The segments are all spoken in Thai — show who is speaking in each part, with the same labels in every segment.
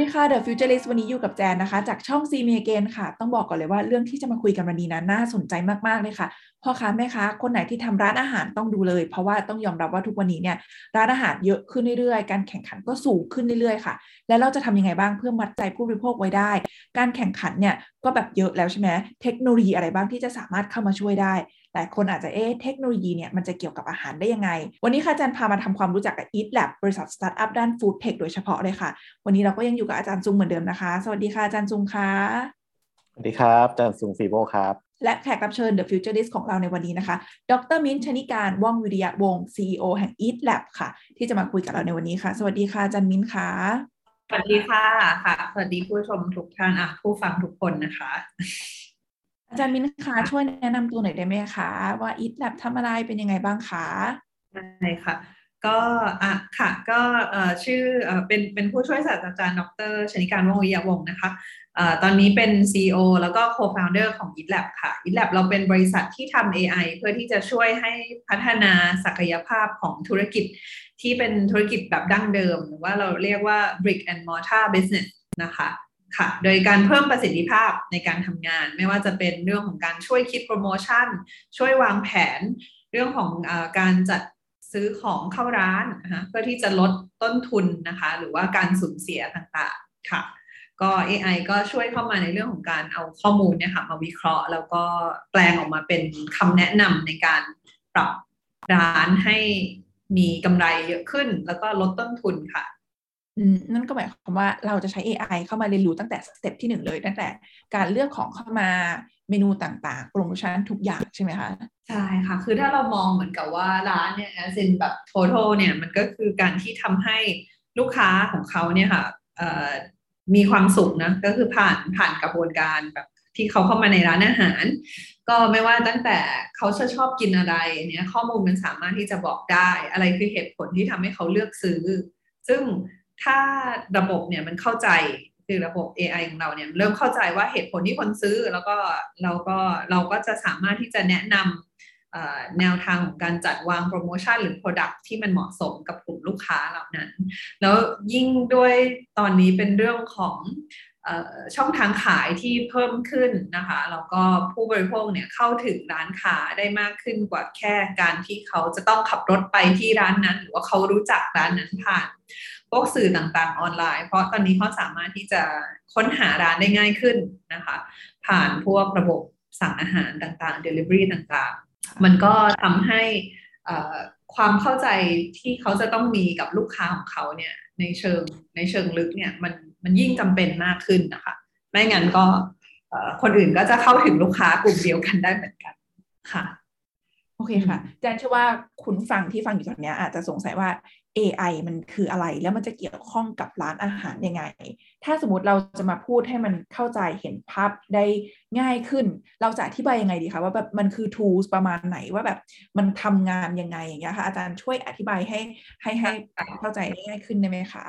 Speaker 1: ดีค่ะ The Futurist วันนี้อยู่กับแจนนะคะ จากช่อง See Me Again ค่ะ ต้องบอกก่อนเลยว่าเรื่องที่จะมาคุยกันวันนี้นะน่าสนใจมาก ๆ เลยค่ะพ่อค้าแม่ค้าคนไหนที่ทำร้านอาหารต้องดูเลย เพราะว่าต้องยอมรับว่าทุกวันนี้เนี่ยร้านอาหารเยอะขึ้นเรื่อยๆ การแข่งขันก็สูงขึ้นเรื่อยๆค่ะ แล้วเราจะทำยังไงบ้างเพื่อมัดใจผู้บริโภคไว้ได้ การแข่งขันเนี่ยก็แบบเยอะแล้วใช่ไหมเทคโนโลยีอะไรบ้างที่จะสามารถเข้ามาช่วยได้ หลายคนอาจจะเอ๊ะเทคโนโลยีเนี่ยมันจะเกี่ยวกับอาหารได้ยังไง วันนี้ค่ะอาจารย์พามาทำความรู้จักกับ Eat Lab บริษัทสตาร์ทอัพด้าน food tech โดยเฉพาะเลยค่ะ วันนี้เราก็ยังอยู่กับอาจารย์ซุงเหมือนเดิมนะคะ สวัสดีค่ะอาจารย์ซุงค่ะ
Speaker 2: สวัสดีครับอาจารย์ซุง FIBO ครับ
Speaker 1: และแขกรับเชิญ The Futurist ของเราในวันนี้นะคะ ดรมิ้นท์ชนิการว่องวิริยะวงศ์ CEO แห่ง Eat Lab ค่ะ ที่จะมาคุยกับเราในวันนี้ค่ะ สวัสดีค่ะอาจารย์มิ้นท์ค่ะ
Speaker 3: สวัสดีค่ะค่ะ สวัสดีผู้ชมทุกท่านอะผู้ฟังทุกคนนะคะ
Speaker 1: อาจารย์มินคะช่วยแนะนำตัวหน่อยได้ไหมคะว่า Eat Lab ทำอะไรเป็นยังไงบ้างคะ
Speaker 3: ได้ค่ะก็อะค่ะก็ชื่อเป็นเป็นผู้ช่วยศาสตราจารย์ดรชนิการว่องวิริยะวงศ์นะคะอตอนนี้เป็น CEO แล้วก็ Co-founder ของ EatLab ค่ะ EatLab เราเป็นบริษัทที่ทำ AI เพื่อที่จะช่วยให้พัฒนาศักยภาพของธุรกิจที่เป็นธุรกิจแบบดั้งเดิม หรือว่าเราเรียกว่า brick and mortar business นะคะ ค่ะ โดยการเพิ่มประสิทธิภาพในการทำงาน ไม่ว่าจะเป็นเรื่องของการช่วยคิดโปรโมชั่น ช่วยวางแผน เรื่องของอการจัดซื้อของเข้าร้านนะคะเพื่อที่จะลดต้นทุนนะคะ หรือว่าการสูญเสียต่างๆค่ะ ก็ AI ก็ช่วยเข้ามาในเรื่องของการเอาข้อมูลเนี่ยค่ะมาวิเคราะห์ แล้วก็แปลงออกมาเป็นคำแนะนำในการปรับร้านให้มีกำไรเยอะขึ้น แล้วก็ลดต้นทุนค่ะ
Speaker 1: นั่นก็หมายความว่าเราจะใช้ AI เข้ามาเรียนรู้ตั้งแต่สเต็ปที่หนึ่งเลย ตั้งแต่การเลือกของเข้ามาเมนูต่างๆ โปรโมชั่นทุกอย่างใช่ไหมคะ
Speaker 3: ใช่ค่ะ คือถ้าเรามองเหมือนกับว่าร้านเนี่ยเซนแบบ total เนี่ยมันก็คือการที่ทำให้ลูกค้าของเขาเนี่ยค่ะมีความสุขนะ ก็คือผ่านผ่านกระบวนการแบบที่เขาเข้ามาในร้านอาหาร ก็ไม่ว่าตั้งแต่เขาจะชอบกินอะไรเนี่ยข้อมูลมันสามารถที่จะบอกได้ อะไรคือเหตุผลที่ทำให้เขาเลือกซื้อ ซึ่ง ถ้าระบบเนี่ยมันเข้าใจคือระบบ AI ของเราเนี่ยเริ่มเข้าใจว่าเหตุผลที่คนซื้อแล้วก็เราก็เราก็จะสามารถที่จะแนะนำแนวทางของการจัดวางโปรโมชั่นหรือ Product ที่มันเหมาะสมกับกลุ่มลูกค้าเหล่านั้น แล้วยิ่งด้วยตอนนี้เป็นเรื่องของช่องทางขายที่เพิ่มขึ้นนะคะแล้วก็ผู้บริโภคเนี่ยเข้าถึงร้านค้าได้มากขึ้นกว่าแค่การที่เขาจะต้องขับรถไปที่ร้านนั้น หรือว่าเขารู้จักร้านนั้นผ่าน วกสื่อต่างๆออนไลน์ เพราะตอนนี้เขาสามารถที่จะค้นหาร้านได้ง่ายขึ้นนะคะ ผ่านพวกระบบสั่งอาหารต่างๆ Delivery ต่างๆ มันก็ทำให้ความเข้าใจที่เขาจะต้องมีกับลูกค้าของเขาเนี่ยในเชิงในเชิงลึกเนี่ยมันมันยิ่งจำเป็นมากขึ้นนะคะ ไม่งั้นก็คนอื่นก็จะเข้าถึงลูกค้ากลุ่มเดียวกันได้เหมือนกันค่ะ
Speaker 1: โอเคค่ะแจนเชื่อว่าคุณฟังที่ฟังอยู่ตอนนี้อาจจะสงสัยว่า AI มันคืออะไรแล้วมันจะเกี่ยวข้องกับร้านอาหารยังไง ถ้าสมมติเราจะมาพูดให้มันเข้าใจเห็นภาพได้ง่ายขึ้น เราจะอธิบายยังไงดีคะว่าแบบมันคือ tools ประมาณไหนว่าแบบมันทำงานยังไงอย่างเงี้ยค่ะอาจารย์ช่วยอธิบายให้ให้ให้เข้าใจได้ง่ายขึ้นได้ไหมคะ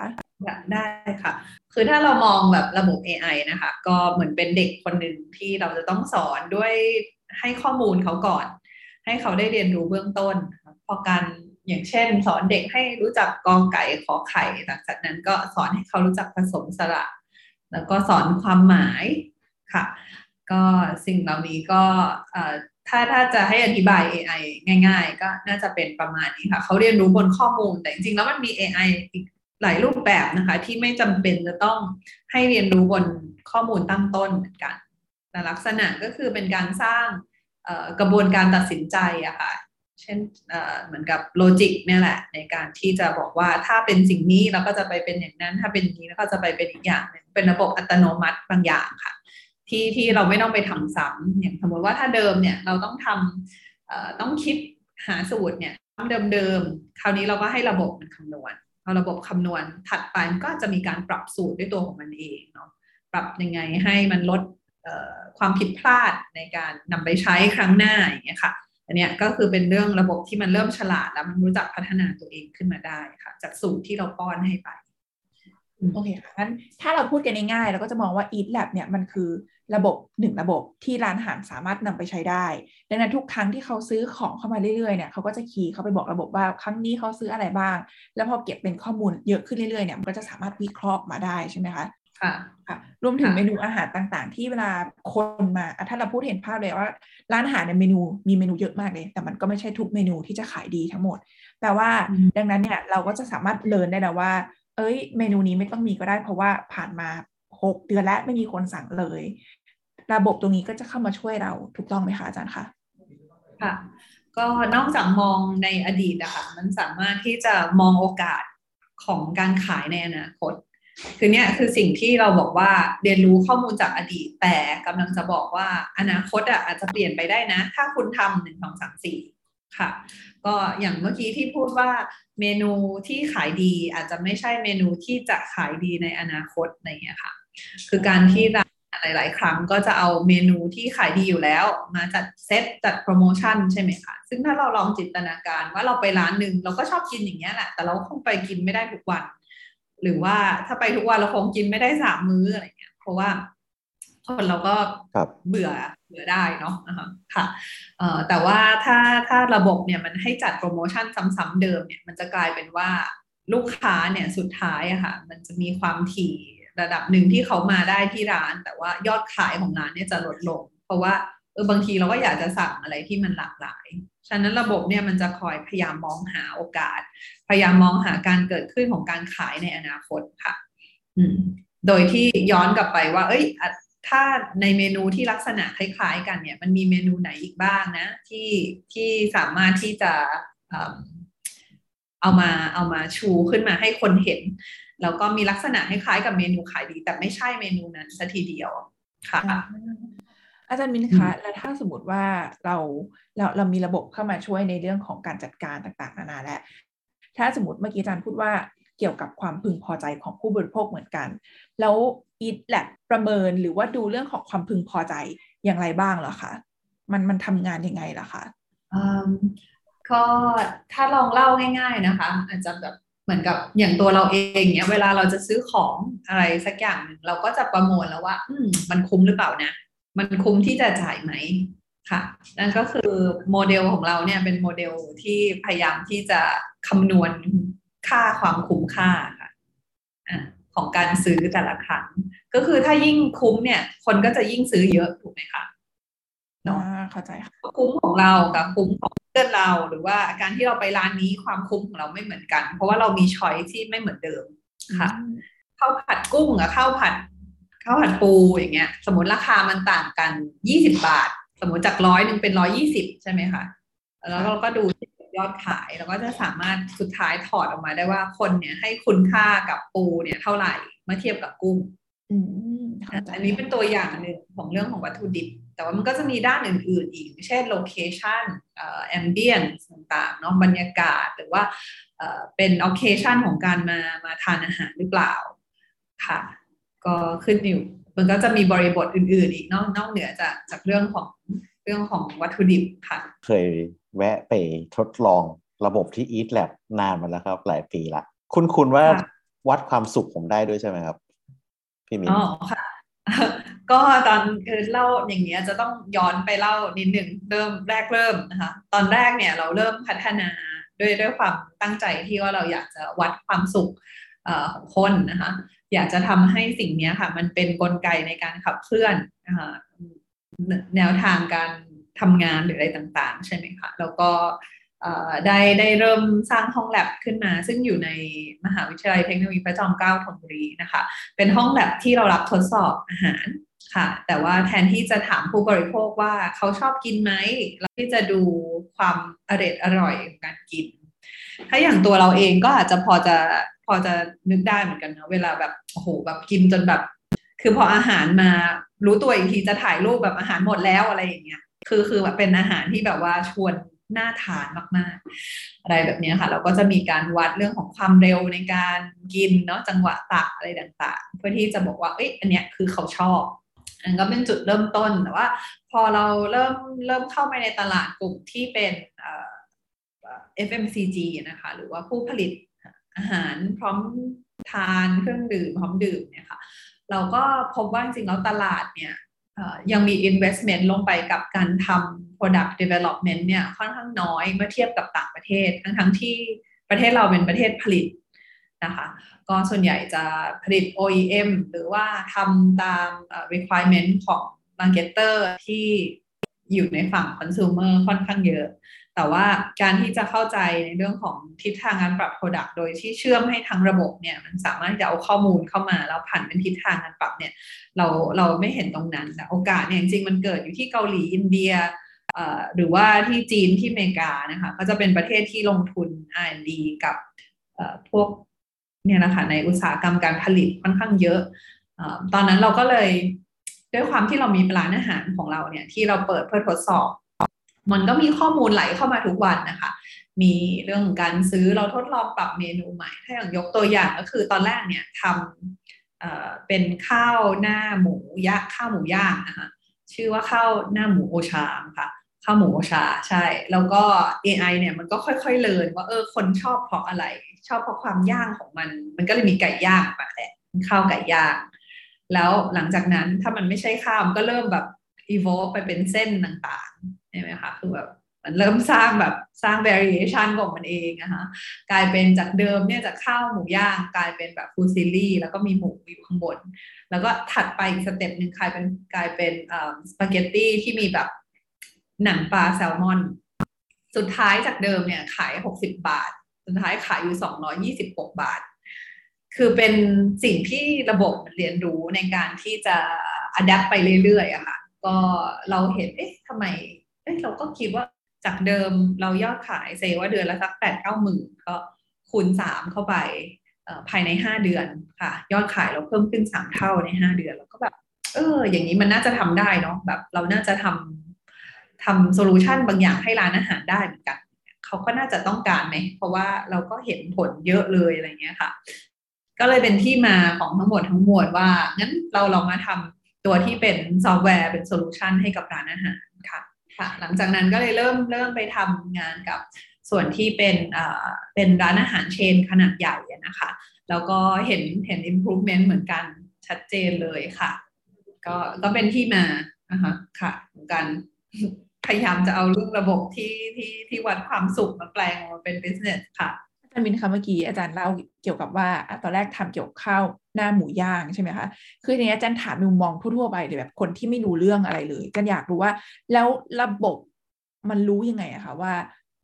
Speaker 3: ได้ค่ะ คือถ้าเรามองแบบระบบ AI นะคะ ก็เหมือนเป็นเด็กคนหนึ่งที่เราจะต้องสอนด้วยให้ข้อมูลเขาก่อน ให้เขาได้เรียนรู้เบื้องต้น พอการอย่างเช่น สอนเด็กให้รู้จักกองไก่ขอไข่หลังจากนั้นก็สอนให้เขารู้จักผสมสระ แล้วก็สอนความหมายค่ะ ก็สิ่งเหล่านี้ก็ถ้าถ้าจะให้อธิบาย AI ง่าย ๆ ก็น่าจะเป็นประมาณนี้ค่ะ เขาเรียนรู้บนข้อมูล แต่จริงๆ แล้วมันมี AI อีกหลายรูปแบบนะคะ ที่ไม่จำเป็นจะต้องให้เรียนรู้บนข้อมูลตั้งต้นเหมือนกัน แต่ลักษณะก็คือเป็นการสร้าง กระบวนการตัดสินใจอะค่ะเช่นเหมือนกับโลจิกเนี่ยแหละ ในการที่จะบอกว่าถ้าเป็นสิ่งนี้เราก็จะไปเป็นอย่างนั้น ถ้าเป็นนี้แล้วก็จะไปเป็นอีกอย่างนึงเป็นระบบอัตโนมัติบางอย่างค่ะ ที่ที่เราไม่ต้องไปทำซ้ำอย่างสมมติว่าถ้าเดิมเนี่ยเราต้องทำต้องคิดหาสูตรเนี่ยเดิมๆคราวนี้เราก็ให้ระบบมันคำนวณพอระบบคำนวณถัดไปมันก็จะมีการปรับสูตรด้วยตัวของมันเองเนาะปรับยังไงให้มันลด ความผิดพลาดในการนำไปใช้ครั้งหน้าอย่างเงี้ยค่ะอันนี้ก็คือเป็นเรื่องระบบที่มันเริ่มฉลาดแล้วมันรู้จักพัฒนาตัวเองขึ้นมาได้ค่ะ จากสูตรที่เราป้อนให้ไป
Speaker 1: โอเคค่ะงั้นถ้าเราพูดกันง่ายๆเราก็จะมองว่า Eat Lab เนี่ยมันคือระบบหนึ่งระบบที่ร้านอาหารสามารถนำไปใช้ได้ ดังนั้นทุกครั้งที่เขาซื้อของเข้ามาเรื่อยๆเนี่ยเขาก็จะคีย์เข้าไปบอกระบบว่าครั้งนี้เขาซื้ออะไรบ้าง แล้วพอเก็บเป็นข้อมูลเยอะขึ้นเรื่อยๆเนี่ยมันก็จะสามารถวิเคราะห์มาได้ใช่ไหมคะ
Speaker 3: ค่ะ
Speaker 1: ค่ะรวมถึง
Speaker 3: ค่ะ
Speaker 1: เมนูอาหารต่างๆ ที่เวลาคนมาอะถ้าเราพูดเห็นภาพเลยว่า ร้านอาหารในยเมนูมีเมนูเยอะมากเลย แต่มันก็ไม่ใช่ทุกเมนูที่จะขายดีทั้งหมด แต่ว่า
Speaker 3: อืม
Speaker 1: ดังนั้นเนี่ยเราก็จะสามารถเลิร์นได้แล้วว่า เอ้ย เมนูนี้ไม่ต้องมีก็ได้ เพราะว่าผ่านมาหกเดือนแล้วไม่มีคนสั่งเลย ระบบตรงนี้ก็จะเข้ามาช่วยเราถูกต้องไหมคะอาจารย์คะ
Speaker 3: ค่ะ ก็นอกจากมองในอดีตอะค่ะมันสามารถที่จะมองโอกาสของการขายในอนาคต คือเนี่ยคือสิ่งที่เราบอกว่าเรียนรู้ข้อมูลจากอดีต แต่กำลังจะบอกว่าอนาคตอะอาจจะเปลี่ยนไปได้นะ ถ้าคุณทำหนึ่งสองสามสี่ค่ะ ก็อย่างเมื่อกี้ที่พูดว่าเมนูที่ขายดีอาจจะไม่ใช่เมนูที่จะขายดีในอนาคตอะไรเงี้ยค่ะ คือการที่ร้านหลาย ๆ ครั้งก็จะเอาเมนูที่ขายดีอยู่แล้ว มาจัดเซตจัดโปรโมชั่นใช่ไหมคะ ซึ่งถ้าเราลองจินตนาการว่าเราไปร้านหนึ่งเราก็ชอบกินอย่างเงี้ยแหละ แต่เราคงไปกินไม่ได้ทุกวัน หรือว่าถ้าไปทุกวันเราคงกินไม่ได้สามมื้ออะไรเงี้ย เพราะว่าคนเราก็
Speaker 2: ครับ
Speaker 3: เบื่อเบื่อได้เนาะนะคะค่ะเอ่อแต่ว่าถ้าถ้าระบบเนี่ยมันให้จัดโปรโมชั่นซ้ำๆเดิมเนี่ยมันจะกลายเป็นว่าลูกค้าเนี่ยสุดท้ายอะค่ะมันจะมีความถี่ระดับหนึ่งที่เขามาได้ที่ร้าน แต่ว่ายอดขายของร้านเนี่ยจะลดลง เพราะว่าเออบางทีเราก็อยากจะสั่งอะไรที่มันหลากหลาย ฉะนั้นระบบเนี่ยมันจะคอยพยายามมองหาโอกาส พยายามมองหาการเกิดขึ้นของการขายในอนาคตค่ะ อืม โดยที่ย้อนกลับไปว่า เอ้ยอะถ้าในเมนูที่ลักษณะคล้าย ๆ กันเนี่ย มันมีเมนูไหนอีกบ้างนะ ที่ที่สามารถที่จะเอิ่มเอามาเอามาชูขึ้นมาให้คนเห็น แล้วก็มีลักษณะคล้ายๆกับเมนูขายดี แต่ไม่ใช่เมนูนั้นสัทีเดียวค่ะ
Speaker 1: อาจารย์มินคะแล้วถ้าสมมติว่าเราเราเรามีระบบเข้ามาช่วยในเรื่องของการจัดการต่างๆนานาแล้ว ถ้าสมมติเมื่อกี้อาจารย์พูดว่าเกี่ยวกับความพึงพอใจของผู้บริโภคเหมือนกัน แล้ว Eat Lab ประเมินหรือว่าดูเรื่องของความพึงพอใจอย่างไรบ้างเหรอคะ มันมันทำงานยังไงล่ะคะ
Speaker 3: อืมก็ถ้าลองเล่าง่าย ๆนะคะ อาจจะแบบเหมือนกับอย่างตัวเราเองเนี่ยเวลาเราจะซื้อของอะไรสักอย่างหนึ่งเราก็จะประมวลแล้วว่า อืมมันคุ้มหรือเปล่านะ มันคุ้มที่จะจ่ายไหม ค่ะ นั่นก็คือโมเดลของเราเนี่ยเป็นโมเดลที่พยายามที่จะคำนวณค่าความคุ้มค่าค่ะอะของการซื้อแต่ละครั้ง ก็คือถ้ายิ่งคุ้มเนี่ย คนก็จะยิ่งซื้อเยอะถูกไหมคะ
Speaker 1: อ่าเข้าใจค่ะ
Speaker 3: คุ้มของเรากับคุ้มของเพื่อนเรา หรือว่าการที่เราไปร้านนี้ความคุ้มของเราไม่เหมือนกัน เพราะว่าเรามีช้อยที่ไม่เหมือนเดิมค่ะข้าวผัดกุ้งกับข้าวผัดข้าวผัดปูอย่างเงี้ย สมมติราคามันต่างกันยี่สิบาท สมมติจากร้อยหนึ่งเป็นร้อยี่สิบใช่ไหมคะแล้วเราก็ดูยอดขายแล้วก็จะสามารถสุดท้ายถอดออกมาได้ว่าคนเนี่ยให้คุณค่ากับปูเนี่ยเท่าไหร่เมื่อเทียบกับกุ้ง
Speaker 1: อืมเข้าใจ
Speaker 3: อันนี้เป็นตัวอย่างหนึ่งของเรื่องของวัตถุดิบ แต่ว่ามันก็จะมีด้านอื่น ๆ อีก เช่นโลเคชันเอ่อแอมเบียนต่างๆเนาะบรรยากาศหรือว่าเอ่อเป็นโอเคชันของการมามาทานอาหารหรือเปล่าค่ะ ก็ขึ้นอยู่ มันก็จะมีบริบทอื่น ๆ อีกนอกนอกเหนือจากจากเรื่องของเรื่องของวัตถุดิบค่ะ
Speaker 2: เคยแวะไปทดลองระบบที่ Eat Lab นานมาแล้วครับ หลายปีละ คุณคุณว่า
Speaker 3: ค่ะ
Speaker 2: วัดความสุขผมได้ด้วยใช่ไหมครับ พี่มิ้น
Speaker 3: อ๋อค่ะ ก็ตอนคือเล่าอย่างเงี้ยจะต้องย้อนไปเล่านิดหนึ่งเริ่มแรกเริ่มนะคะ ตอนแรกเนี่ยเราเริ่มพัฒนาด้วยด้วยความตั้งใจที่ว่าเราอยากจะวัดความสุขเอ่อของคนนะคะ อยากจะทำให้สิ่งนี้ค่ะ มันเป็นกลไกในการขับเคลื่อนแนวทางการทำงานหรืออะไรต่าง ๆ ใช่ไหมคะแล้วก็ได้ได้เริ่มสร้างห้องแลบขึ้นมา ซึ่งอยู่ในมหาวิทยาลัยเทคโนโลยีพระจอมเกล้าธนบุรีนะคะ เป็นห้องแลบที่เรารับทดสอบอาหารค่ะ แต่ว่าแทนที่จะถามผู้บริโภคว่าเขาชอบกินไหมแล้วที่จะดูความอร่อยอร่อยของการกิน ถ้าอย่างตัวเราเองก็อาจจะพอจะ พอจะนึกได้เหมือนกันนะเวลาแบบโอ้โหแบบกินจนแบบ คือพออาหารมารู้ตัวอีกทีจะถ่ายรูปแบบอาหารหมดแล้วอะไรอย่างเงี้ยคือคือแบบเป็นอาหารที่แบบว่าชวนน่าทานมาก ๆ อะไรแบบเนี้ยค่ะเราก็จะมีการวัดเรื่องของความเร็วในการกินเนาะจังหวะตักอะไรต่างๆ เพื่อที่จะบอกว่าเอ้ยอันเนี้ยคือเขาชอบอันก็เป็นจุดเริ่มต้นแต่ว่า พอเราเริ่มเริ่มเข้าไปในตลาดกลุ่มที่เป็นเอ่อ FMCG นะคะ หรือว่าผู้ผลิต อาหารพร้อมทานเครื่องดื่มพร้อมดื่มเนี่ยค่ะเราก็พบว่าจริงๆแล้วตลาดเนี่ยยังมี investment ลงไปกับการทำ product development เนี่ยค่อนข้างน้อยเมื่อเทียบกับต่างประเทศ ทั้งทั้งที่ประเทศเราเป็นประเทศผลิตนะคะก็ส่วนใหญ่จะผลิต OEM หรือว่าทำตาม requirement ของ marketer ที่อยู่ในฝั่ง consumer ค่อนข้างเยอะ แต่ว่าการที่จะเข้าใจในเรื่องของทิศทางการปรับ Product โดยที่เชื่อมให้ทั้งระบบเนี่ยมันสามารถจะเอาข้อมูลเข้ามาแล้วผ่านเป็นทิศทางการปรับเนี่ยเราเราไม่เห็นตรงนั้นแต่โอกาสเนี่ยจริงๆมันเกิดอยู่ที่เกาหลีอินเดียหรือว่าที่จีนที่อเมริกานะคะก็จะเป็นประเทศที่ลงทุน R&D กับพวกเนี่ยนะคะในอุตสาหกรรมการผลิตค่อนข้างเยอะตอนนั้นเราก็เลยด้วยความที่เรามีร้านอาหารของเราเนี่ยที่เราเปิดเพื่อทดสอบ มันก็มีข้อมูลไหลเข้ามาทุกวันนะคะ มีเรื่องการซื้อเราทดลองปรับเมนูใหม่ ถ้าอย่างยกตัวอย่างก็คือตอนแรกเนี่ยทำเป็นข้าวหน้าหมูย่างข้าวหมูย่างนะคะชื่อว่าข้าวหน้าหมูโอชาค่ะข้าวหมูโอชาใช่ แล้วก็ AI เนี่ยมันก็ค่อยๆเลินว่าเออคนชอบเพราะอะไร ชอบเพราะความย่างของมัน มันก็เลยมีไก่ย่างมาแหละข้าวไก่ย่าง แล้วหลังจากนั้นถ้ามันไม่ใช่ข้าวมันก็เริ่มแบบ evolve ไปเป็นเส้นต่างๆ ช่ไหมคะคือแบบมันเริ่มสร้างแบบสร้าง variation ของมันเองนะคะกลายเป็นจากเดิมเนี่ยจากข้าวหมูย่างกลายเป็นแบบฟูซิลี่แล้วก็มีหมูอยู่ข้างบน แล้วก็ถัดไปอีก step หนึ่งกลายเป็นกลายเป็นสปาเกตตี้ที่มีแบบหนังปลาแซลมอน สุดท้ายจากเดิมเนี่ยขาย 60 บาท สุดท้ายขายอยู่ 226 บาท คือเป็นสิ่งที่ระบบเรียนรู้ในการที่จะ adapt ไปเรื่อยๆอะค่ะก็เราเห็นเอ๊ะทำไม เอ๊ะเราก็คิดว่าจากเดิมเรายอดขาย say ว่าเดือนละสักแปดเก้าหมื่นก็คูณสามเข้าไปภายในห้าเดือนค่ะ ยอดขายเราเพิ่มขึ้นสามเท่าในห้าเดือนเราก็แบบ เออ อย่างนี้มันน่าจะทำได้เนาะแบบ เราน่าจะทำทำ solution บางอย่างให้ร้านอาหารได้เหมือนกันเขาก็น่าจะต้องการไหมเพราะว่าเราก็เห็นผลเยอะเลยอะไรเงี้ยค่ะ ก็เลยเป็นที่มาของทั้งหมดทั้งมวลว่างั้นเราลองมาทำตัวที่เป็นซอฟต์แวร์เป็น solution ให้กับร้านอาหาร ค่ะหลังจากนั้นก็เลยเริ่มเริ่มไปทำงานกับส่วนที่เป็นเป็นร้านอาหารเชนขนาดใหญ่นะคะ แล้วก็เห็นเห็น improvement เหมือนกันชัดเจนเลยค่ะ ก็ก็เป็นที่มานะคะค่ะเหมือนกันพยายามจะเอาเรื่องระบบที่ที่ที่วัดความสุขมาแปลงมาเป็น business ค่ะา
Speaker 1: รย์มินคะเมื่อกี้อาจารย์เล่าเกี่ยวกับว่าตอนแรกทำเกี่ยวกับข้าวหน้าหมูย่างใช่ไหมคะคือทีนี้อาจารย์ถามมุมมองทั่วๆไปเลยแบบคนที่ไม่รู้เรื่องอะไรเลยกันอยากรู้ว่า แล้วระบบมันรู้ยังไงอะคะว่า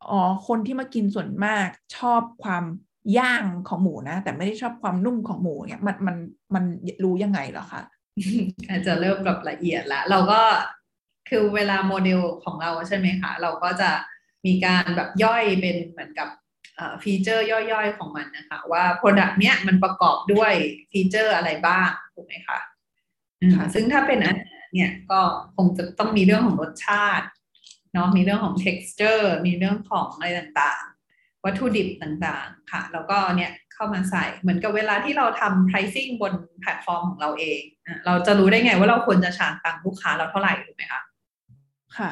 Speaker 1: อ๋อคนที่มากินส่วนมากชอบความย่างของหมูนะ แต่ไม่ได้ชอบความนุ่มของหมูเนี่ยมันมันมันรู้ยังไงเหรอคะ
Speaker 3: อาจจะเริ่มแบบละเอียดละเราก็คือเวลาโมเดลของเราใช่ไหมคะ เราก็จะมีการแบบย่อยเป็นเหมือนกับ feature ย่อยๆของมันนะคะ ว่า Product เนี้ยมันประกอบด้วย feature อะไรบ้างถูกไหมคะซึ่งถ้าเป็นอาหารเนี่ยก็คงจะต้องมีเรื่องของรสชาติเนาะมีเรื่องของ texture มีเรื่องของอะไรต่างๆ วัตถุดิบต่างๆค่ะ แล้วก็เนี่ยเข้ามาใส่เหมือนกับเวลาที่เราทำ pricing บนแพลตฟอร์มของเราเอง เราจะรู้ได้ไงว่าเราควรจะชาร์จตังลูกค้าเราเท่าไหร่ถูกไหมคะ
Speaker 1: ค่ะ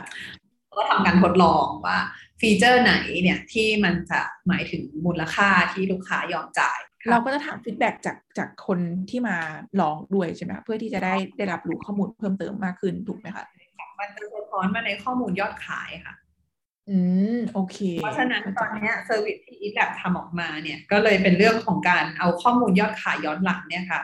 Speaker 3: ก็ทำการทดลองว่า ฟีเจอร์ไหนเนี่ยที่มันจะหมายถึงมูลค่าที่ลูกค้ายอมจ่าย
Speaker 1: เราก็จะถาม feedback ากจากคนที่มาลองด้วยใช่ไหมเพื่อที่จะได้ได้รับรู้ข้อมูลเพิ่มเติมมากขึ้นถูกไหมคะ
Speaker 3: มันจะสะท้อนมาในข้อมูลยอดขายค่ะ
Speaker 1: อืมโอเค
Speaker 3: เพราะฉะนั้นตอนนี้ service ที่ Eat Lab ทำออกมาเนี่ยก็เลยเป็นเรื่องของการเอาข้อมูลยอดขายย้อนหลังเนี่ยค่ะ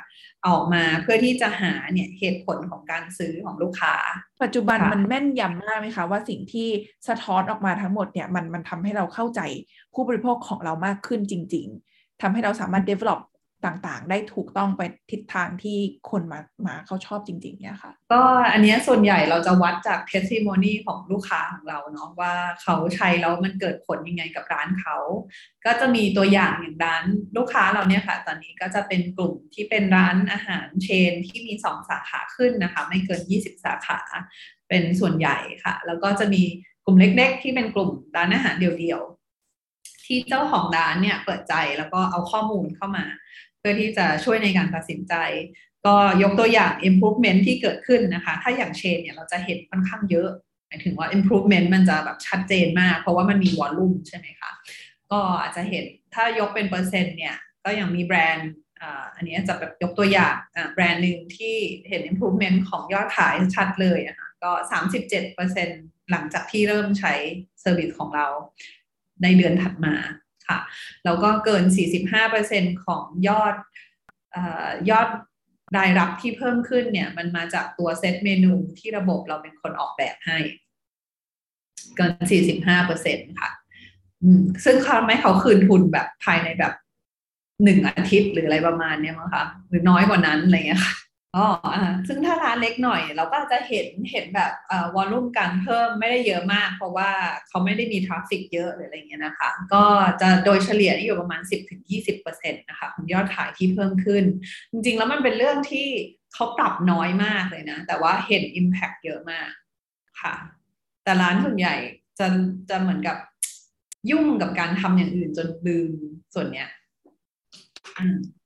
Speaker 3: ออกมาเพื่อที่จะหาเนี่ยเหตุผลของการซื้อของลูกค้า
Speaker 1: ปัจจุบันมันแม่นยำมากไหมคะ ว่าสิ่งที่สะท้อนออกมาทั้งหมดเนี่ยมันมันทำให้เราเข้าใจผู้บริโภคของเรามากขึ้นจริง ๆทำให้เราสามารถ develop ต่างๆ ได้ถูกต้องไปทิศทางที่คนมามาเขาชอบจริงๆเนี่ยค่ะ
Speaker 3: ก็อันนี้ส่วนใหญ่เราจะวัดจาก testimony ของลูกค้าของเราเนาะว่าเขาใช้แล้วมันเกิดผลยังไงกับร้านเขา ก็จะมีตัวอย่างอย่างร้านลูกค้าเราเนี่ยค่ะ ตอนนี้ก็จะเป็นกลุ่มที่เป็นร้านอาหารเชนที่มีสองสาขาขึ้นนะคะ ไม่เกิน 20 สาขา เป็นส่วนใหญ่ค่ะ แล้วก็จะมีกลุ่มเล็ก ๆ ที่เป็นกลุ่มร้านอาหารเดี่ยวๆที่เจ้าของร้านเนี่ยเปิดใจแล้วก็เอาข้อมูลเข้ามา เพื่อที่จะช่วยในการตัดสินใจ ก็ยกตัวอย่าง improvement ที่เกิดขึ้นนะคะ ถ้าอย่างเชนเนี่ยเราจะเห็นค่อนข้างเยอะหมายถึงว่า improvement มันจะแบบชัดเจนมาก เพราะว่ามันมีวอลลุ่มใช่ไหมคะก็อาจจะเห็นถ้ายกเป็นเปอร์เซ็นต์เนี่ย ก็อย่างมีแบรนด์อันนี้จะแบบยกตัวอย่างแบรนด์หนึ่งที่เห็น improvement ของยอดขายชัดเลยอะคะก็สามสิบเจ็ดเปอร์เซ็นหลังจากที่เริ่มใช้ service ของเราในเดือนถัดมา ค่ะ แล้วก็เกิน 45%ของยอดยอดรายรับที่เพิ่มขึ้นเนี่ยมันมาจากตัวเซตเมนูที่ระบบเราเป็นคนออกแบบให้ เกิน 45%ค่ะซึ่งเขาไม่เขาคืนทุนแบบภายในแบบหนึ่งอาทิตย์หรืออะไรประมาณเนี้ยมั้งคะหรือน้อยกว่านั้นอะไรเงี้ยค่ะ อ๋ออ่าซึ่งถ้าร้านเล็กหน่อย เราก็จะเห็นเห็นแบบอ่า volume การเพิ่มไม่ได้เยอะมาก เพราะว่าเขาไม่ได้มี traffic เยอะหรืออะไรเงี้ยนะคะ ก็จะโดยเฉลี่ยอยู่ประมาณ 10-20%นะคะของยอดขายที่เพิ่มขึ้น จริงๆ แล้วมันเป็นเรื่องที่เขาปรับน้อยมากเลยนะ แต่ว่าเห็น Impact เยอะมากค่ะ แต่ร้านส่วนใหญ่จะจะเหมือนกับยุ่งกับการทำอย่างอื่นจนลืมส่วนเนี้ย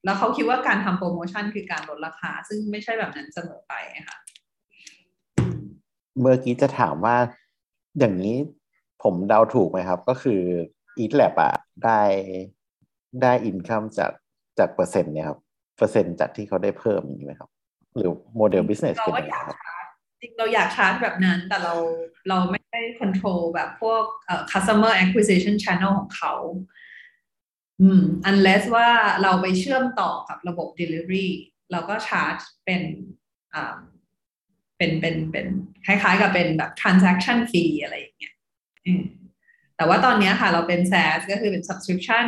Speaker 3: แล้วเขาคิดว่าการทำโปรโมชั่นคือการลดราคา ซึ่งไม่ใช่แบบนั้นเสมอไปค่ะ
Speaker 2: เมื่อกี้จะถามว่าอย่างนี้ผมเดาถูกไหมครับ ก็คือ Eat Lab อะได้ได้ income จากจากเปอร์เซ็นต์เนี่ยครับ เปอร์เซ็นต์จากที่เขาได้เพิ่มอย่างนี้ไหมครับ หรือ model business เป็นยังไงครับ
Speaker 3: จริงเราอยากชาร์จแบบนั้น แต่เราเราไม่ได้คอนโทรลแบบพวกเอ่อ customer acquisition channel ของเขา อืม unless ว่าเราไปเชื่อมต่อกับระบบ delivery เราก็ชาร์จเป็นอ่าเป็นเป็นเป็นคล้ายๆ กับเป็นแบบ transaction fee อะไรอย่างเงี้ยแต่ว่าตอนนี้ค่ะเราเป็น SaaS ก็คือเป็น subscription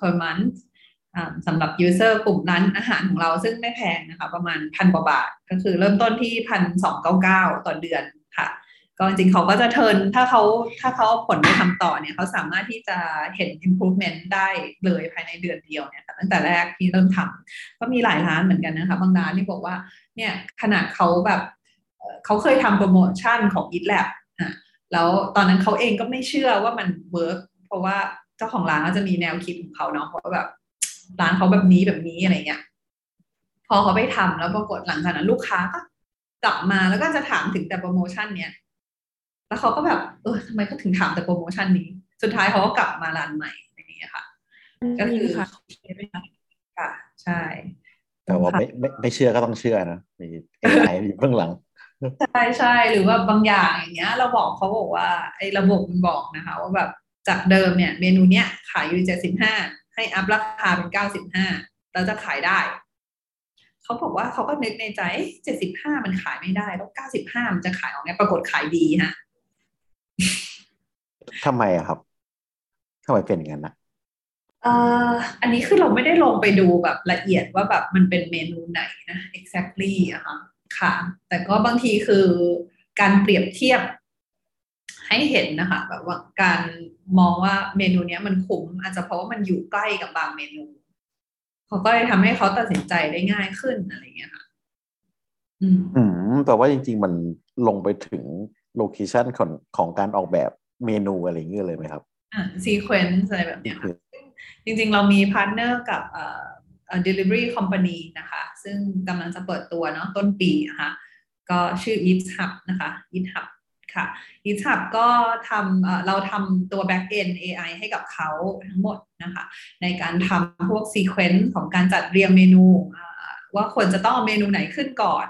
Speaker 3: per month สำหรับ user กลุ่มร้านอาหารของเราซึ่งไม่แพงนะคะ ประมาณพันกว่าบาท ก็คือเริ่มต้นที่พันสองเก้าเก้าต่อเดือนค่ะ ก็จริงเขาก็จะ turn ถ้าเขาถ้าเขาผลไปทำต่อเนี่ยเขาสามารถที่จะเห็น improvement ได้เลยภายในเดือนเดียวเนี่ยตั้งแต่แรกที่เริ่มทำก็มีหลายร้านเหมือนกันนะคะ บางร้านที่บอกว่าเนี่ยขนาดเขาแบบเขาเคยทำโปรโมชั่นของ Eat Lab อะแล้วตอนนั้นเขาเองก็ไม่เชื่อว่ามัน work เพราะว่าเจ้าของร้านก็จะมีแนวคิดของเขาเนาะเพราะว่าแบบร้านเขาแบบนี้แบบนี้อะไรเงี้ยพอเขาไปทำแล้วปรากฏหลังจากนั้นลูกค้าก็กลับมาแล้วก็จะถามถึงแต่โปรโมชั่นเนี้ย แล้วเขาก็แบบเออทำไมเขาถึงถามแต่โปรโมชั่นนี้ สุดท้ายเขาก็กลับมาร้านใหม่อย่างเงี้ยค่ะ ก็คือค่ะค่ะ ใช่
Speaker 2: แต่ว่าไม่ไม่ไม่เชื่อก็ต้องเชื่อนะมีเอไออยู่เบื้องหลัง
Speaker 3: ใช่ใช่หรือว่าบางอย่างอย่างเงี้ย เราบอกเขาบอกว่าไอ้ระบบมันบอกนะคะ ว่าแบบจากเดิมเนี่ยเมนูเนี้ยขายอยู่เจ็ดสิบห้าให้อัพราคาเป็นเก้าสิบห้าเราจะขายได้ เขาบอกว่าเขาก็นึกในใจเจ็ดสิบห้ามันขายไม่ได้ แล้วเก้าสิบห้ามันจะขายออกไงปรากฏขายดีฮะ
Speaker 2: ทำไมอะครับทำไมเป็นอย่างนั้นอะ
Speaker 3: อ่าอันนี้คือเราไม่ได้ลงไปดูแบบละเอียดว่าแบบมันเป็นเมนูไหนนะ exactly อะค่ะค่ะ แต่ก็บางทีคือการเปรียบเทียบให้เห็นนะคะ แบบว่าการมองว่าเมนูนี้มันคุ้มอาจจะเพราะว่ามันอยู่ใกล้กับบางเมนูเขาก็เลยทำให้เขาตัดสินใจได้ง่ายขึ้นอะไรเงี้ยค่ะ อืมอื
Speaker 2: มแต่ว่าจริง ๆ มันลงไปถึง location ของของการออกแบบเมนูอะไรเงี้ยเลยไหมครับ
Speaker 3: อ่า sequence อะไรแบบเนี้ยค่ะจริงๆ เรามี partner กับเอ่อ delivery company นะคะ ซึ่งกำลังจะเปิดตัวเนาะต้นปีนะคะก็ชื่อ Eat Hub นะคะ Eat Hub ค่ะ Eat Hub ก็ทำเราทำตัว back end AI ให้กับเขาทั้งหมดนะคะ ในการทำพวก sequence ของการจัดเรียงเมนู ว่าควรจะต้องเอาเมนูไหนขึ้นก่อน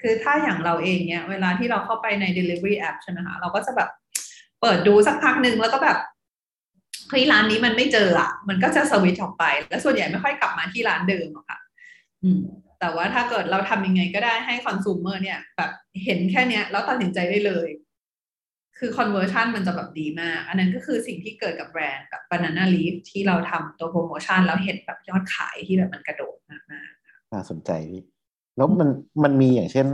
Speaker 3: คือถ้าอย่างเราเองเนี่ยเวลาที่เราเข้าไปใน delivery app ใช่ไหมคะเราก็จะแบบเปิดดูสักพักหนึ่งแล้วก็แบบเฮ้ยร้านนี้มันไม่เจออะมันก็จะสวิตช์ออกไป แล้วส่วนใหญ่ไม่ค่อยกลับมาที่ร้านเดิมอะค่ะ อืม แต่ว่าถ้าเกิดเราทำยังไงก็ได้ให้คอน sumer เนี่ยแบบเห็นแค่เนี้ยแล้วตัดสินใจได้เลย คือ conversion มันจะแบบดีมาก อันนั้นก็คือสิ่งที่เกิดกับแบรนด์แบบ banana leaf ที่เราทำตัวโปรโมชั่นแล้วเห็นแบบยอดขายที่แบบมันกระโดดมาก
Speaker 2: น่าสนใจพี่ แล้วมันมันมีอย่างเช่น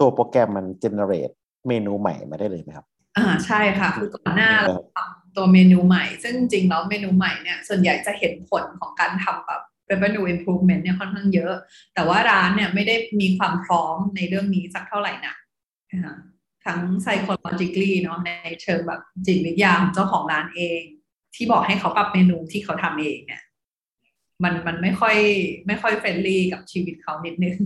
Speaker 2: ตัวโปรแกรมมัน generate เมนูใหม่มาได้เลยไหมครับ
Speaker 3: อ่าใช่ค่ะ คือก่อนหน้าเราทำตัวเมนูใหม่ ซึ่งจริงแล้วเมนูใหม่เนี่ย ส่วนใหญ่จะเห็นผลของการทำแบบ revenue improvement เนี่ยค่อนข้างเยอะ แต่ว่าร้านเนี่ยไม่ได้มีความพร้อมในเรื่องนี้สักเท่าไหร่นะทั้ง psychologically เนาะในเชิงแบบจิตวิทยาของเจ้าของร้านเอง ที่บอกให้เขาปรับเมนูที่เขาทำเองเนี่ยมันมันไม่ค่อยไม่ค่อย friendly กับชีวิตเขานิดนึง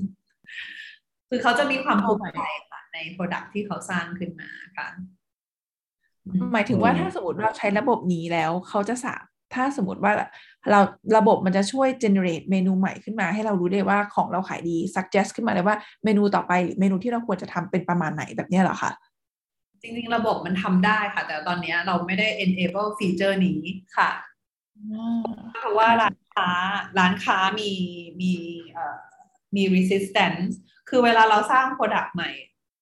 Speaker 3: คือเขาจะมีความภูมิใจค่ะใน product ที่เขาสร้างขึ้นมาค่ะ
Speaker 1: หมายถึงว่าถ้าสมมติเราใช้ระบบนี้แล้วเขาจะสาถ้าสมมติว่าเราระบบมันจะช่วย generate เมนูใหม่ขึ้นมา ให้เรารู้ได้ว่าของเราขายดี suggest ขึ้นมาเลยว่าเมนูต่อไปหรือเมนูที่เราควรจะทำเป็นประมาณไหนแบบเนี้ยเหรอคะ
Speaker 3: จริงๆ ระบบมันทำได้ค่ะ แต่ตอนนี้เราไม่ได้ enable ฟีเจอร์นี้ค่ะเพราะว่าร้านค้าร้านค้ามีมีเอ่อมี resistance คือเวลาเราสร้าง product ใหม่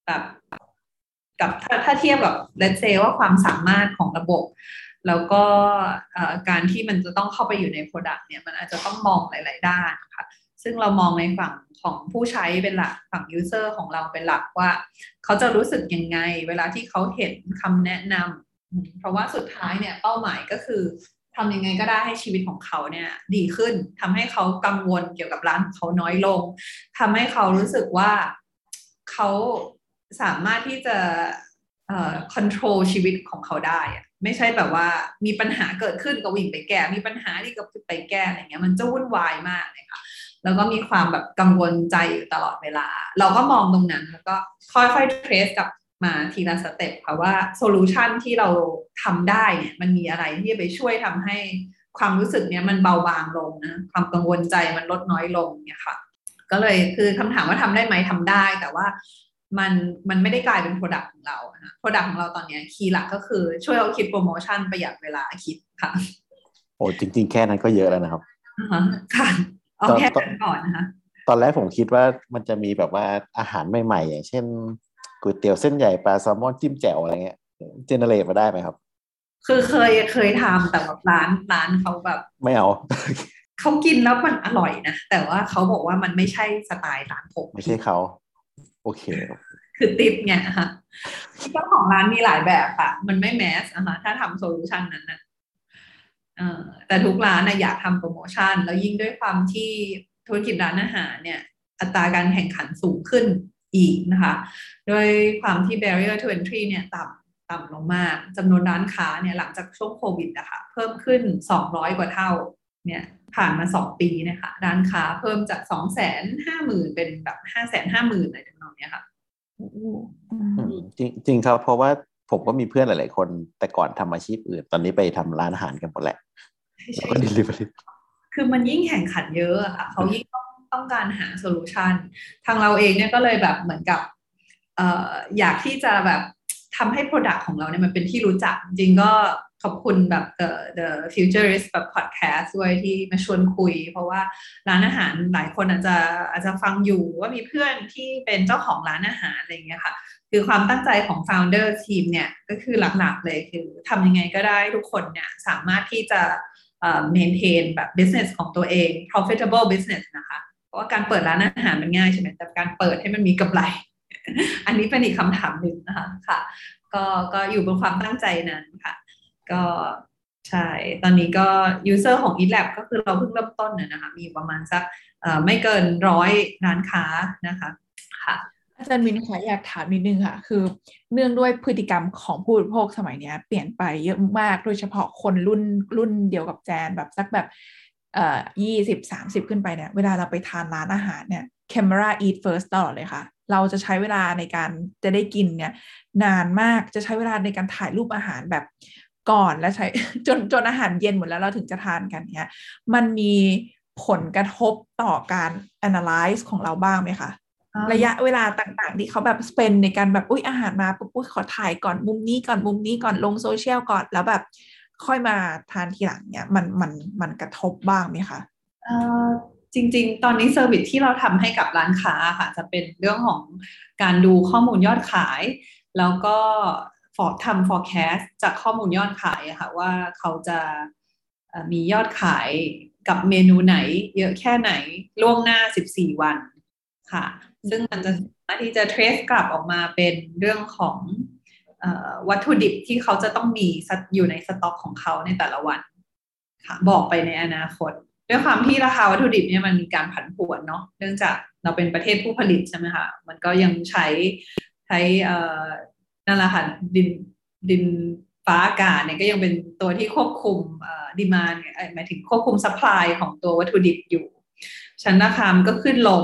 Speaker 3: แบบกับถ้าถ้าเทียบกับ let's say ว่าความสามารถของระบบ แล้วก็การที่มันจะต้องเข้าไปอยู่ใน product เนี่ยมันอาจจะต้องมองหลาย ๆ ด้านค่ะซึ่งเรามองในฝั่งของผู้ใช้เป็นหลักฝั่ง user ของเราเป็นหลักว่า เขาจะรู้สึกยังไง เวลาที่เขาเห็นคำแนะนำเพราะว่าสุดท้ายเนี่ยเป้าหมายก็คือ ทำยังไงก็ได้ให้ชีวิตของเขาเนี่ยดีขึ้นทำให้เขากังวลเกี่ยวกับร้านเขาน้อยลงทำให้เขารู้สึกว่าเขาสามารถที่จะเอ่อ control ชีวิตของเขาได้ไม่ใช่แบบว่ามีปัญหาเกิดขึ้นก็วิ่งไปแก้ มีปัญหาที่ก็ไปแก้อะไรเงี้ยมันจะวุ่นวายมากเลยค่ะแล้วก็มีความแบบกังวลใจอยู่ตลอดเวลา เราก็มองตรงนั้นแล้วก็ค่อยๆ trace กลับ มาทีละ step ค่ะว่า solution ที่เราทำได้เนี่ยมันมีอะไรที่จะไปช่วยทำให้ความรู้สึกเนี้ยมันเบาบางลงนะความกังวลใจมันลดน้อยลงเนี่ยค่ะ ก็เลยคือคำถามว่าทำได้ไหมทำได้ แต่ว่ามันมันไม่ได้กลายเป็น Product ของเรานะ Product ของเราตอนเนี้คีย์หลักก็คือช่วยเราคิดโปรโมชั่นประหยัดเวลาคิดค่ะ
Speaker 2: โอ้จริง ๆ แค่นั้นก็เยอะแล้วนะครับ
Speaker 3: อ่าฮะค่ะเอาแค่นั้นก่อนนะคะ
Speaker 2: ตอนแรกผมคิดว่ามันจะมีแบบว่าอาหารใหม่ๆอย่างเช่น ก๋วยเตี๋ยวเส้นใหญ่ปลาแซลมอนจิ้มแจ่วอะไรเงี้ยเจเนเรตมาได้ไหมครับ
Speaker 3: คือเคยเคยทำแต่แบบร้านร้านเขาแบบ
Speaker 2: ไม่เอา
Speaker 3: เขากินแล้วมันอร่อยนะ แต่ว่าเขาบอกว่ามันไม่ใช่สไตล์ร้านผม
Speaker 2: ไม่ใช่เขาโอเค
Speaker 3: คือติปเนี่ยค่ะเจ้าของร้านมีหลายแบบอะมันไม่แมสอะค่ะถ้าทำโซลูชันนั้นนะเออแต่ทุกร้านนะอยากทำโปรโมชั่น แล้วยิ่งด้วยความที่ธุรกิจร้านอาหารเนี่ย อัตราการแข่งขันสูงขึ้น อีกนะคะ โดยความที่ barrier to entry เนี่ยต่ำต่ำลงมากจำนวนร้านค้าเนี่ยหลังจากช่วงโควิดอะคะ่ะเพิ่มขึ้น 200 กว่าเท่าเนี่ยผ่านมา 2 ปีนะคะร้านค้าเพิ่มจาก 2 5 0 0 0 0 เป็นแบบ5 5 0 0 0 0อะไรต่างๆเนี้ยค่ะ
Speaker 2: จริงจริงครับ เพราะว่าผมก็มีเพื่อนหลาย ๆ คนแต่ก่อนทำอาชีพอื่น ตอนนี้ไปทำร้านอาหารกันหมดแหละแล้วก็ delivery
Speaker 3: คือมันยิ่งแข่งขันเยอะอะค่ะ เขายิ่งต้อง ต้องการหาโซลูชันทางเราเองเนี่ยก็เลยแบบเหมือนกับเอ่ออยากที่จะแบบทำให้ Product ของเราเนี่ยมันเป็นที่รู้จัก จริงก็ขอบคุณแบบ the the futurist แบบ podcast ด้วยที่มาชวนคุย เพราะว่าร้านอาหารหลายคนอาจจะอาจจะฟังอยู่ว่ามีเพื่อนที่เป็นเจ้าของร้านอาหารอะไรอย่างเงี้ยค่ะ คือความตั้งใจของ founder ทีมเนี่ยก็คือหลักๆเลยคือทำยังไงก็ได้ทุกคนเนี่ยสามารถที่จะ maintain แบบ business ของตัวเอง profitable business นะคะ ราะว่าการเปิดร้านอาหารมันง่ายใช่ไหมแต่การเปิดให้มันมีกำไร อันนี้เป็นอีกคำถามหนึ่งนะคะค่ะ ก็ก็อยู่บนความตั้งใจนั้นค่ะ ก็ใช่ ตอนนี้ก็ user ของ eLab ก็คือเราเพิ่งเริ่มต้นน่ะนะคะ มีประมาณสักไม่เกินร้อยร้านค้านะคะค่ะ
Speaker 1: อาจารย์มินคะอยากถามนิดนึงค่ะ คือเนื่องด้วยพฤติกรรมของผู้บริโภคสมัยนี้เปลี่ยนไปเยอะมาก โดยเฉพาะคนรุ่นรุ่นเดียวกับแจนแบบสักแบบ ยี่สิบสามสิบขึ้นไปเนี่ย เวลาเราไปทานร้านอาหารเนี่ย camera eat first ตลอดเลยค่ะ เราจะใช้เวลาในการจะได้กินเนี่ย นานมากจะใช้เวลาในการถ่ายรูปอาหารแบบก่อนและใช้จนจนอาหารเย็นหมดแล้วเราถึงจะทานกันเนี่ยมันมีผลกระทบต่อการ analyze ของเราบ้างไหมคะระยะเวลาต่างๆ ที่เขาแบบสเปนในการแบบอุ้ยอาหารมาปุ๊บอุ้ยขอถ่ายก่อนมุมนี้ก่อนมุมนี้ก่อนลงโซเชียลก่อนแล้วแบบ ค่อยมาทานทีหลังเนี่ยมันมันมันกระทบบ้างไหมคะ
Speaker 3: เอ่อจริง ๆ ตอนนี้ service ที่เราทำให้กับร้านค้าค่ะจะเป็นเรื่องของการดูข้อมูลยอดขาย แล้วก็ for ทำ forecast จากข้อมูลยอดขายค่ะว่าเขาจะมียอดขายกับเมนูไหน เยอะแค่ไหนล่วงหน้า 14 วันค่ะ ซึ่งมันจะสามารถที่จะ trace กลับออกมาเป็นเรื่องของ วัตถุดิบที่เขาจะต้องมีอยู่ในสต็อกของเขาในแต่ละวันค่ะ บอกไปในอนาคต ด้วยความที่ราคาวัตถุดิบเนี่ยมันมีการผันผวนเนาะเนื่องจากเราเป็นประเทศผู้ผลิตใช่ไหมคะมันก็ยังใช้ใช้นั่นแหละค่ะดินดินฟ้าอากาศเนี่ยก็ยังเป็นตัวที่ควบคุม demand หมายถึงควบคุม supply ของตัววัตถุดิบอยู่ฉะนั้นราคามันก็ขึ้นลง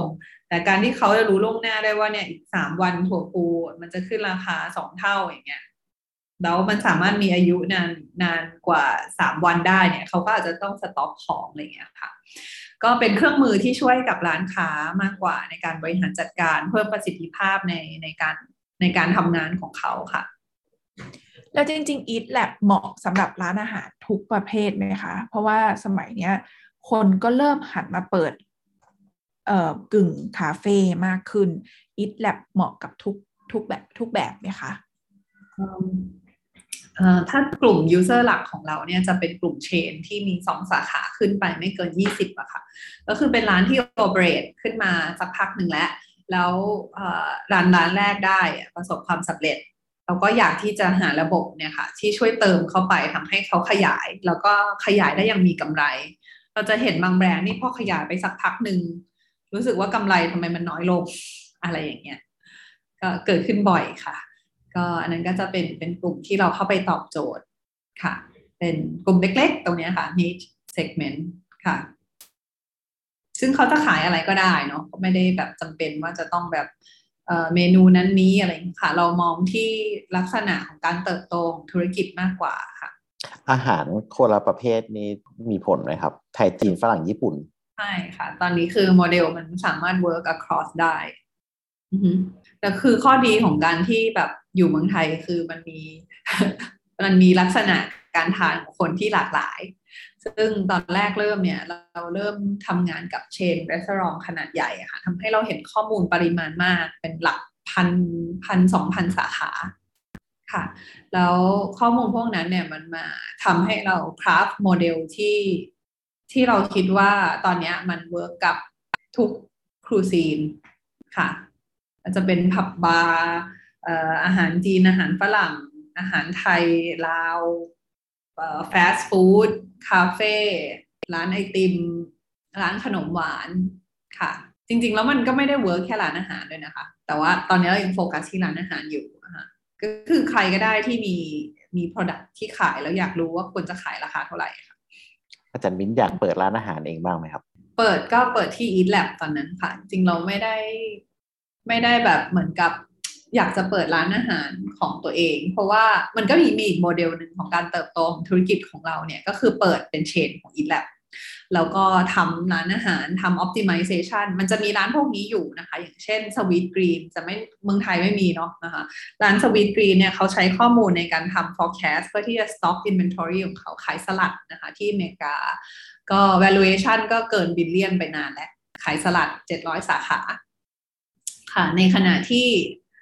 Speaker 3: แต่การที่เขาจะรู้ล่วงหน้าได้ว่าเนี่ยอีกสามวันถั่วพูมันจะขึ้นราคาสองเท่าอย่างเงี้ยแล้วมันสามารถมีอายุนานนานกว่าสามวันได้เนี่ยเขาก็อาจจะต้องสต็อกของอะไรเงี้ยค่ะ ก็เป็นเครื่องมือที่ช่วยกับร้านค้ามากกว่าในการบริหารจัดการเพิ่มประสิทธิภาพในในการในการทำงานของเขาค่ะ
Speaker 1: แล้วจริงๆ Eat Lab เหมาะสำหรับร้านอาหารทุกประเภทไหมคะ เพราะว่าสมัยเนี้ยคนก็เริ่มหันมาเปิด กึ่งคาเฟ่มากขึ้น Eat Lab เหมาะกับทุกทุกแบบทุกแบบไหมคะ
Speaker 3: ถ้ากลุ่ม user หลักของเราเนี่ยจะเป็นกลุ่มเชนที่มีสองสาขาขึ้นไปไม่เกิน 20อะค่ะ ก็คือเป็นร้านที่ operate ขึ้นมาสักพักหนึ่งแล้ว แล้วร้านร้านแรกได้ประสบความสำเร็จ เราก็อยากที่จะหาระบบเนี่ยค่ะ ที่ช่วยเติมเข้าไปทำให้เขาขยาย แล้วก็ขยายได้ยังมีกำไร เราจะเห็นบางแบรนด์นี่พอขยายไปสักพักหนึ่ง รู้สึกว่ากำไรทำไมมันน้อยลงอะไรอย่างเงี้ยก็เกิดขึ้นบ่อยค่ะ ก็อันนั้นก็จะเป็นเป็นกลุ่มที่เราเข้าไปตอบโจทย์ค่ะ เป็นกลุ่มเล็กๆ ตรงนี้ค่ะ niche segment ค่ะ ซึ่งเขาจะขายอะไรก็ได้เนาะไม่ได้แบบจำเป็นว่าจะต้องแบบเมนูนั้นนี้อะไรค่ะ เรามองที่ลักษณะของการเติบโตของธุรกิจมากกว่าค่ะ
Speaker 2: อาหารคนละประเภทนี้มีผลไหมครับ ไทยจีนฝรั่งญี่ปุ่น
Speaker 3: ใช่ค่ะ ตอนนี้คือโมเดลมันสามารถ work across ได้แต่คือข้อดีของการที่แบบอยู่เมืองไทยคือมันมี มันมีลักษณะการทานของคนที่หลากหลาย ซึ่งตอนแรกเริ่มเนี่ย เราเริ่มทำงานกับเชนรีสอร์ทขนาดใหญ่ค่ะทำให้เราเห็นข้อมูลปริมาณมากเป็นหลักพันพันสองพันสาขาค่ะ แล้วข้อมูลพวกนั้นเนี่ยมันมาทำให้เรา craft โมเดลที่ ที่เราคิดว่าตอนนี้มัน work กับทุก cuisine ค่ะอาจจะเป็นผับบาร์อาหารจีน อาหารฝรั่ง อาหารไทย ลาวฟาสต์ฟู้ดคาเฟ่ร้านไอติม ร้านขนมหวานค่ะ จริง ๆ แล้วมันก็ไม่ได้ work แค่ร้านอาหารด้วยนะคะ แต่ว่าตอนนี้เรายังโฟกัสที่ร้านอาหารอยู่อะก็คือใครก็ได้ที่มีมี product ที่ขายแล้วอยากรู้ว่าควรจะขายราคาเท่าไหร่ค่ะ
Speaker 2: อาจารย์มิ้นอยากเปิดร้านอาหารเองบ้างไหมครับ
Speaker 3: เปิดก็เปิดที่ Eat Lab ตอนนั้นค่ะ จริงเราไม่ได้ไม่ได้แบบเหมือนกับอยากจะเปิดร้านอาหารของตัวเอง เพราะว่ามันก็มีมีอีกโมเดลหนึ่งของการเติบโตของธุรกิจของเราเนี่ย ก็คือเปิดเป็น chain ของ e a t l a b แล้วก็ทำร้านอาหารทำ optimization มันจะมีร้านพวกนี้อยู่นะคะ อย่างเช่น Sweet Green จะไม่เมืองไทยไม่มีเนาะนะคะ ร้าน Sweet Green เนี่ยเขาใช้ข้อมูลในการทำ forecast เพื่อที่จะ stock inventory ของเขาขายสลัดนะคะ ที่อเมริกา ก็ valuation ก็เกินบิลเลียนไปนานแล้ว ขายสลัด 700 สาขาค่ะ ในขณะที่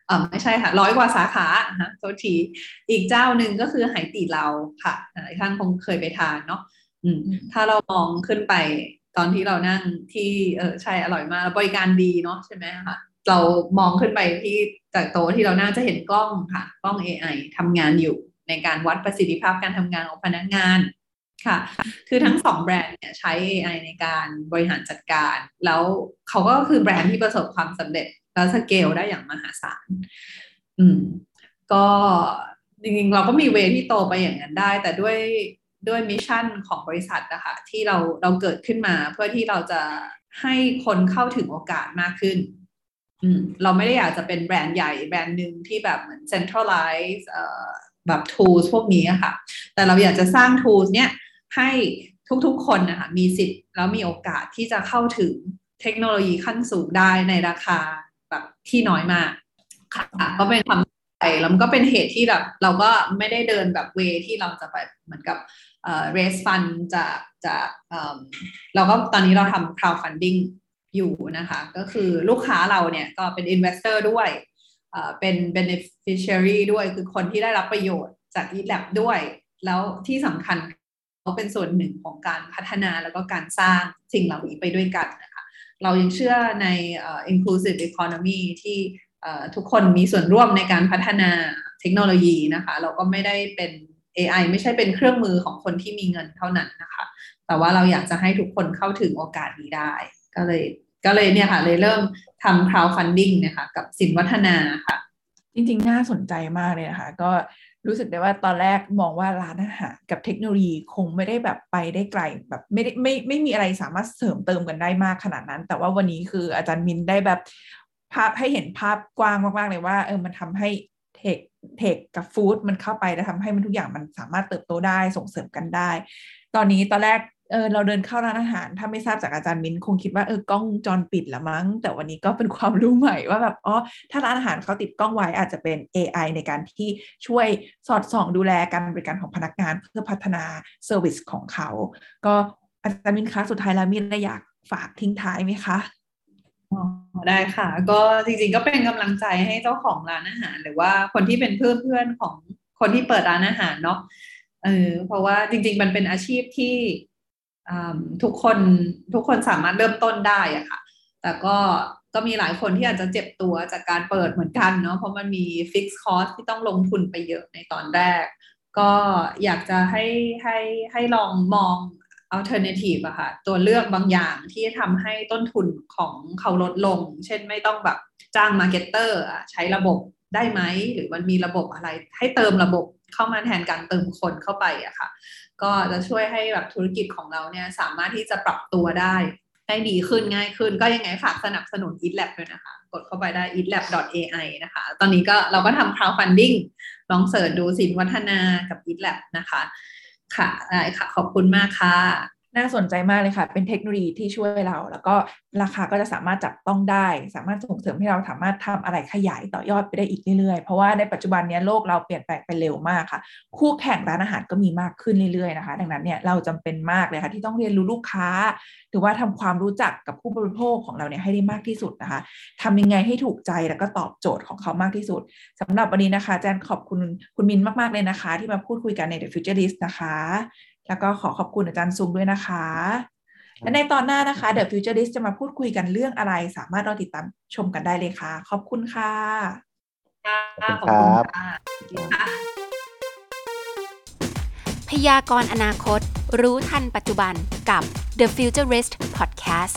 Speaker 3: เออไม่ใช่ค่ะร้อยกว่าสาขาฮะโทษทีอีกเจ้าหนึ่งก็คือไหตีเราค่ะหลายท่านคงเคยไปทานเนาะ ถ้าเรามองขึ้นไปตอนที่เรานั่งที่เออใช่อร่อยมากบริการดีเนาะใช่ไหมคะเรามองขึ้นไปที่จากโต๊ะที่เราน่าจะเห็นกล้องค่ะ กล้อง AI ทำงานอยู่ในการวัดประสิทธิภาพการทำงานของพนักงานค่ะ คือทั้งสองแบรนด์เนี่ยใช้ AI ในการบริหารจัดการ แล้วเขาก็คือแบรนด์ที่ประสบความสำเร็จ แล้วสเกลได้อย่างมหาศาล อืม ก็จริงๆเราก็มีเวที่โตไปอย่างนั้นได้ แต่ด้วย ด้วยมิชชั่นของบริษัทนะคะที่เราเราเกิดขึ้นมา เพื่อที่เราจะให้คนเข้าถึงโอกาสมากขึ้นเราไม่ได้อยากจะเป็นแบรนด์ใหญ่แบรนด์หนึ่งที่แบบเหมือน centralize แบบ tools พวกนี้ค่ะ แต่เราอยากจะสร้าง tools เนี้ยให้ทุกๆ คนนะคะมีสิทธิ์แล้วมีโอกาสที่จะเข้าถึงเทคโนโลยีขั้นสูงได้ในราคาแบบที่น้อยมากค่ะก็เป็นความใจแล้วมันก็เป็นเหตุที่แบบเราก็ไม่ได้เดินแบบเวที่เราจะแบบเหมือนกับ เอ่อ raise fund จากจากเออเราก็ตอนนี้เราทำ crowdfunding อยู่นะคะ ก็คือลูกค้าเราเนี่ยก็เป็น investor ด้วยเออเป็น beneficiary ด้วยคือคนที่ได้รับประโยชน์จาก eLab ด้วย แล้วที่สำคัญเขาเป็นส่วนหนึ่งของการพัฒนาแล้วก็การสร้างสิ่งเหล่านี้ไปด้วยกันนะคะ เรายังเชื่อใน inclusive economy ที่ทุกคนมีส่วนร่วมในการพัฒนาเทคโนโลยีนะคะ เราก็ไม่ได้เป็น AI ไม่ใช่เป็นเครื่องมือของคนที่มีเงินเท่านั้นนะคะ แต่ว่าเราอยากจะให้ทุกคนเข้าถึงโอกาสนี้ได้ ก็เลยก็เลยเนี่ยค่ะ เลยเริ่มทำ crowdfunding นะคะกับสินวัฒนาค่ะ
Speaker 1: จริงๆ น่าสนใจมากเลยนะคะ ก็รู้สึกได้ว่าตอนแรกมองว่าร้านอาหารกับเทคโนโลยีคงไม่ได้แบบไปได้ไกลแบบไม่ได้ไม่ไม่มีอะไรสามารถเสริมเติมกันได้มากขนาดนั้น แต่ว่าวันนี้คืออาจารย์มินได้แบบภาพให้เห็นภาพกว้างมากๆเลยว่าเออมันทำให้เทค เทคกับฟู้ดมันเข้าไปแล้วทำให้มันทุกอย่างมันสามารถเติบโตได้ส่งเสริมกันได้ ตอนนี้ตอนแรกเออเราเดินเข้าร้านอาหาร ถ้าไม่ทราบจากอาจารย์มิ้นคงคิดว่าเออกล้องจรปิดละมั้ง แต่วันนี้ก็เป็นความรู้ใหม่ว่าแบบอ๋อถ้าร้านอาหารเขาติดกล้องไว้อาจจะเป็น AI ในการที่ช่วยสอดส่องดูแลการบริการของพนักงานเพื่อพัฒนาเซอร์วิสของเขา ก็อาจารย์มิ้นคะสุดท้ายแล้วมีอะไรอยากฝากทิ้งท้ายไหมคะ
Speaker 3: ได้ค่ะ ก็จริงๆก็เป็นกำลังใจให้เจ้าของร้านอาหาร หรือว่าคนที่เป็นเพื่อนเพื่อนของคนที่เปิดร้านอาหารเนาะเออเพราะว่าจริง ๆ มันเป็นอาชีพที่ทุกคนทุกคนสามารถเริ่มต้นได้อะค่ะ แต่ก็ก็มีหลายคนที่อาจจะเจ็บตัวจากการเปิดเหมือนกันเนาะเพราะมันมี fixed cost ที่ต้องลงทุนไปเยอะในตอนแรก ก็อยากจะให้ให้ให้ลองมอง alternative อะค่ะตัวเลือกบางอย่างที่ทำให้ต้นทุนของเขาลดลง เช่นไม่ต้องแบบจ้าง marketer ใช้ระบบได้ไหม หรือมันมีระบบอะไร ให้เติมระบบเข้ามาแทนการเติมคนเข้าไปอะค่ะ ก็จะช่วยให้แบบธุรกิจของเราเนี่ยสามารถที่จะปรับตัวได้ได้ดีขึ้นง่ายขึ้น ก็ยังไงฝากสนับสนุน eatlab ด้วยนะคะ กดเข้าไปได้ eatlab.ai นะคะ ตอนนี้ก็เราก็ทำ crowdfunding ลองเสิร์ชดูสินวัฒนากับ eatlab นะคะ ค่ะได้ค่ะ ขอบคุณมากค่ะ
Speaker 1: น่าสนใจมากเลยค่ะ เป็นเทคโนโลยีที่ช่วยเรา แล้วก็ราคาก็จะสามารถจับต้องได้ สามารถส่งเสริมให้เราสามารถทำอะไรขยายต่อยอดไปได้อีกเรื่อยๆ เพราะว่าในปัจจุบันนี้โลกเราเปลี่ยนแปลงไปเร็วมากค่ะ คู่แข่งร้านอาหารก็มีมากขึ้นเรื่อยๆนะคะ ดังนั้นเนี่ยเราจำเป็นมากเลยค่ะ ที่ต้องเรียนรู้ลูกค้า หรือว่าทำความรู้จักกับผู้บริโภคของเราเนี่ยให้ได้มากที่สุดนะคะทำยังไงให้ถูกใจแล้วก็ตอบโจทย์ของเขามากที่สุดสำหรับวันนี้นะคะแจนขอบคุณคุณมินมากๆเลยนะคะ ที่มาพูดคุยกันใน The Futurist นะคะ แล้วก็ขอขอบคุณอาจารย์ซุงด้วยนะคะ และในตอนหน้านะคะ The Futurist จะมาพูดคุยกันเรื่องอะไร สามารถรอติดตามชมกันได้เลยค่ะ ขอบคุณค่ะ
Speaker 3: ค่ะ
Speaker 2: ขอบคุณครับ
Speaker 3: ค่ะค่ะ
Speaker 4: พยากรณ์อนาคต รู้ทันปัจจุบันกับ The Futurist Podcast